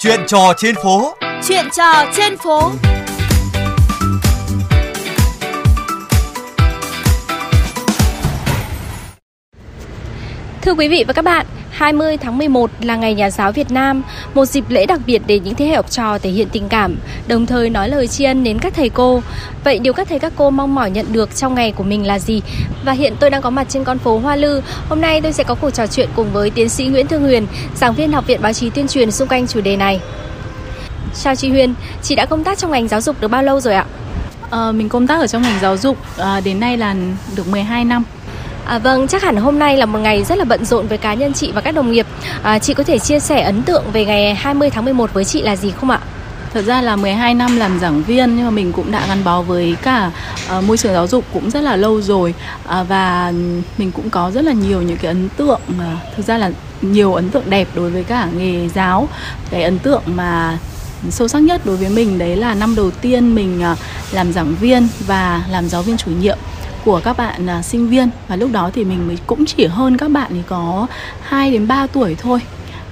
Chuyện trò trên phố. Chuyện trò trên phố. Thưa quý vị và các bạn, 20 tháng 11 là ngày Nhà giáo Việt Nam, một dịp lễ đặc biệt để những thế hệ học trò thể hiện tình cảm, đồng thời nói lời tri ân đến các thầy cô. Vậy điều các thầy các cô mong mỏi nhận được trong ngày của mình là gì? Và hiện tôi đang có mặt trên con phố Hoa Lư. Hôm nay tôi sẽ có cuộc trò chuyện cùng với tiến sĩ Nguyễn Thương Huyền, giảng viên Học viện Báo chí Tuyên truyền xung quanh chủ đề này. Chào chị Huyền, chị đã công tác trong ngành giáo dục được bao lâu rồi ạ? À, mình công tác ở trong ngành giáo dục à, đến nay là được 12 năm. À, vâng, chắc hẳn hôm nay là một ngày rất là bận rộn với cá nhân chị và các đồng nghiệp. À, chị có thể chia sẻ ấn tượng về ngày 20 tháng 11 với chị là gì không ạ? Thật ra là 12 năm làm giảng viên nhưng mà mình cũng đã gắn bó với cả uh, môi trường giáo dục cũng rất là lâu rồi uh, và mình cũng có rất là nhiều những cái ấn tượng uh, thực ra là nhiều ấn tượng đẹp đối với cả nghề giáo. Cái ấn tượng mà sâu sắc nhất đối với mình đấy là năm đầu tiên mình uh, làm giảng viên và làm giáo viên chủ nhiệm của các bạn uh, sinh viên và lúc đó thì mình mới cũng chỉ hơn các bạn thì có 2 đến 3 tuổi thôi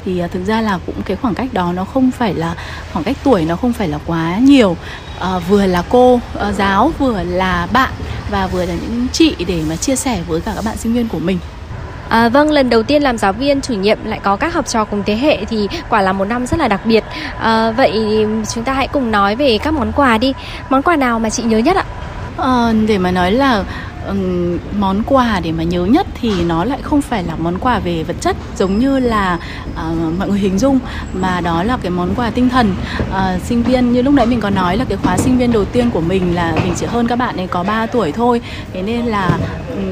thì uh, thực ra là cũng cái khoảng cách đó nó không phải là khoảng cách tuổi nó không phải là quá nhiều uh, vừa là cô uh, giáo vừa là bạn và vừa là những chị để mà chia sẻ với cả các bạn sinh viên của mình À, vâng, lần đầu tiên làm giáo viên chủ nhiệm lại có các học trò cùng thế hệ thì quả là một năm rất là đặc biệt. À, vậy chúng ta hãy cùng nói về các món quà đi. Món quà nào mà chị nhớ nhất ạ? À, để mà nói là um, món quà để mà nhớ nhất thì nó lại không phải là món quà về vật chất giống như là uh, mọi người hình dung mà đó là cái món quà tinh thần. Uh, sinh viên như lúc nãy mình có nói là cái khóa sinh viên đầu tiên của mình là mình chỉ hơn các bạn ấy có 3 tuổi thôi. Thế nên là Ừ,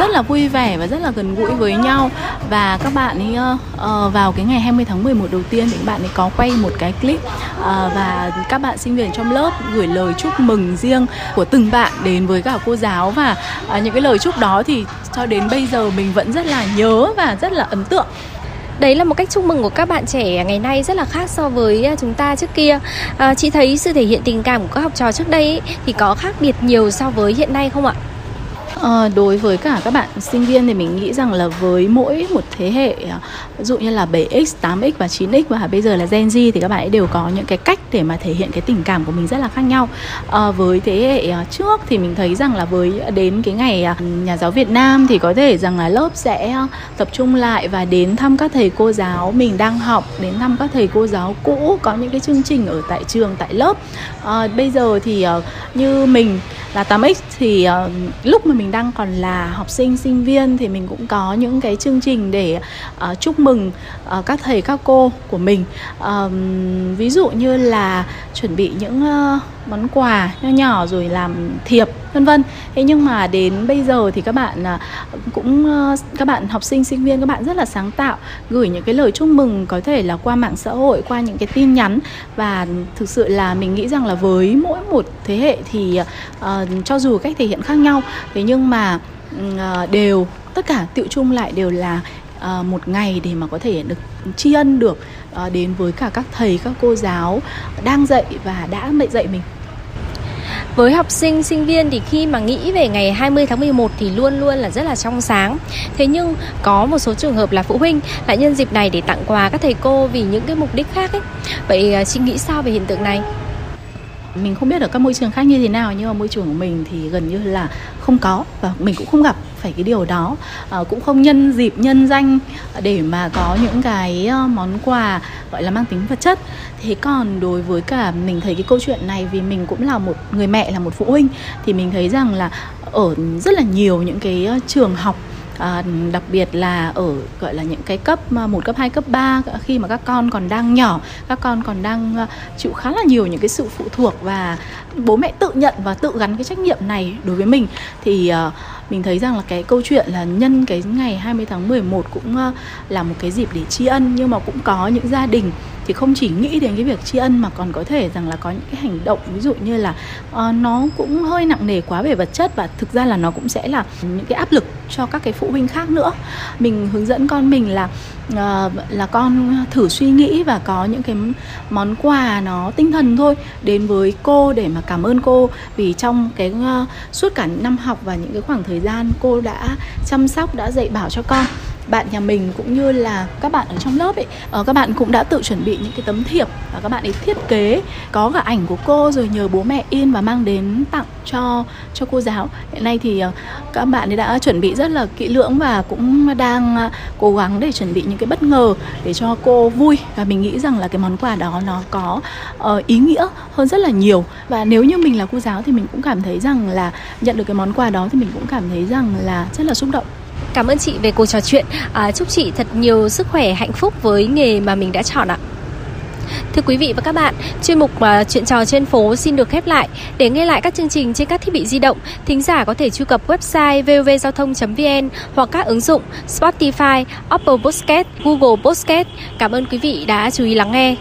rất là vui vẻ và rất là gần gũi với nhau. Và các bạn ấy uh, vào cái ngày 20 tháng 11 đầu tiên thì các bạn ấy có quay một cái clip uh, và các bạn sinh viên trong lớp gửi lời chúc mừng riêng của từng bạn đến với cả cô giáo. Và uh, những cái lời chúc đó thì cho đến bây giờ mình vẫn rất là nhớ và rất là ấn tượng. Đấy là một cách chúc mừng của các bạn trẻ ngày nay rất là khác so với chúng ta trước kia. À, chị thấy sự thể hiện tình cảm của các học trò trước đây ấy, thì có khác biệt nhiều so với hiện nay không ạ? À, đối với cả các bạn sinh viên thì mình nghĩ rằng là với mỗi một thế hệ à, ví dụ như là 7x, 8x và 9x và bây giờ là Gen Z thì các bạn ấy đều có những cái cách để mà thể hiện cái tình cảm của mình rất là khác nhau. À, với thế hệ à, trước thì mình thấy rằng là với đến cái ngày à, nhà giáo Việt Nam thì có thể rằng là lớp sẽ tập trung lại và đến thăm các thầy cô giáo mình đang học, đến thăm các thầy cô giáo cũ có những cái chương trình ở tại trường tại lớp. À, bây giờ thì như mình là 8x thì lúc mà mình đang còn là học sinh sinh viên thì mình cũng có những cái chương trình để uh, chúc mừng uh, các thầy các cô của mình. Uh, ví dụ như là chuẩn bị những uh, món quà nho nhỏ rồi làm thiệp vân vân. Thế nhưng mà đến bây giờ thì các bạn à, cũng ờ, các bạn học sinh sinh viên các bạn rất là sáng tạo gửi những cái lời chúc mừng có thể là qua mạng xã hội qua những cái tin nhắn. Và thực sự là mình nghĩ rằng là với mỗi một thế hệ thì uh, cho dù cách thể hiện khác nhau thế nhưng mà uh, đều tất cả tiệu chung lại đều là uh, một ngày để mà có thể được tri ân được uh, đến với cả các thầy các cô giáo đang dạy và đã dạy dạy mình với học sinh, sinh viên thì khi mà nghĩ về ngày 20 tháng 11 thì luôn luôn là rất là trong sáng. Thế nhưng có một số trường hợp là phụ huynh lại nhân dịp này để tặng quà các thầy cô vì những cái mục đích khác ấy. Vậy à, chị nghĩ sao về hiện tượng này? Mình không biết ở các môi trường khác như thế nào nhưng mà môi trường của mình thì gần như là không có và mình cũng không gặp phải cái điều đó. À, cũng không nhân dịp nhân danh để mà có những cái ờ, món quà gọi là mang tính vật chất. Thế còn đối với cả mình thấy cái câu chuyện này vì mình cũng là một người mẹ là một phụ huynh thì mình thấy rằng là ở rất là nhiều những cái ờ, trường học à, đặc biệt là ở gọi là những cái cấp à, một cấp 2, cấp 3 khi mà các con còn đang nhỏ các con còn đang à, chịu khá là nhiều những cái sự phụ thuộc và bố mẹ tự nhận và tự gắn cái trách nhiệm này đối với mình. Thì uh, mình thấy rằng là cái câu chuyện là nhân cái ngày 20 tháng 11 cũng uh, là một cái dịp để tri ân nhưng mà cũng có những gia đình thì không chỉ nghĩ đến cái việc tri ân mà còn có thể rằng là có những cái hành động ví dụ như là uh, nó cũng hơi nặng nề quá về vật chất và thực ra là nó cũng sẽ là những cái áp lực cho các cái phụ huynh khác nữa. Mình hướng dẫn con mình là uh, là con thử suy nghĩ và có những cái món quà nó tinh thần thôi đến với cô để mà cảm ơn cô. Vì trong cái uh, suốt cả năm học và những cái khoảng thời gian cô đã chăm sóc đã dạy bảo cho con bạn nhà mình cũng như là các bạn ở trong lớp ấy uh, các bạn cũng đã tự chuẩn bị những cái tấm thiệp và các bạn ấy thiết kế có cả ảnh của cô rồi nhờ bố mẹ in và mang đến tặng cho cho cô giáo. Hiện nay thì uh, các bạn ấy đã chuẩn bị rất là kỹ lưỡng và cũng đang uh, cố gắng để chuẩn bị những cái bất ngờ để cho cô vui. Và mình nghĩ rằng là cái món quà đó nó có uh, ý nghĩa hơn rất là nhiều. Và nếu như mình là cô giáo thì mình cũng cảm thấy rằng là nhận được cái món quà đó thì mình cũng cảm thấy rằng là rất là xúc động. Cảm ơn chị về cuộc trò chuyện. À, chúc chị thật nhiều sức khỏe, hạnh phúc với nghề mà mình đã chọn ạ. Thưa quý vị và các bạn, chuyên mục uh, chuyện trò trên phố xin được khép lại. Để nghe lại các chương trình trên các thiết bị di động, thính giả có thể truy cập website vovgiao thông.vn hoặc các ứng dụng Spotify, Apple Podcast, Google Podcast. Cảm ơn quý vị đã chú ý lắng nghe.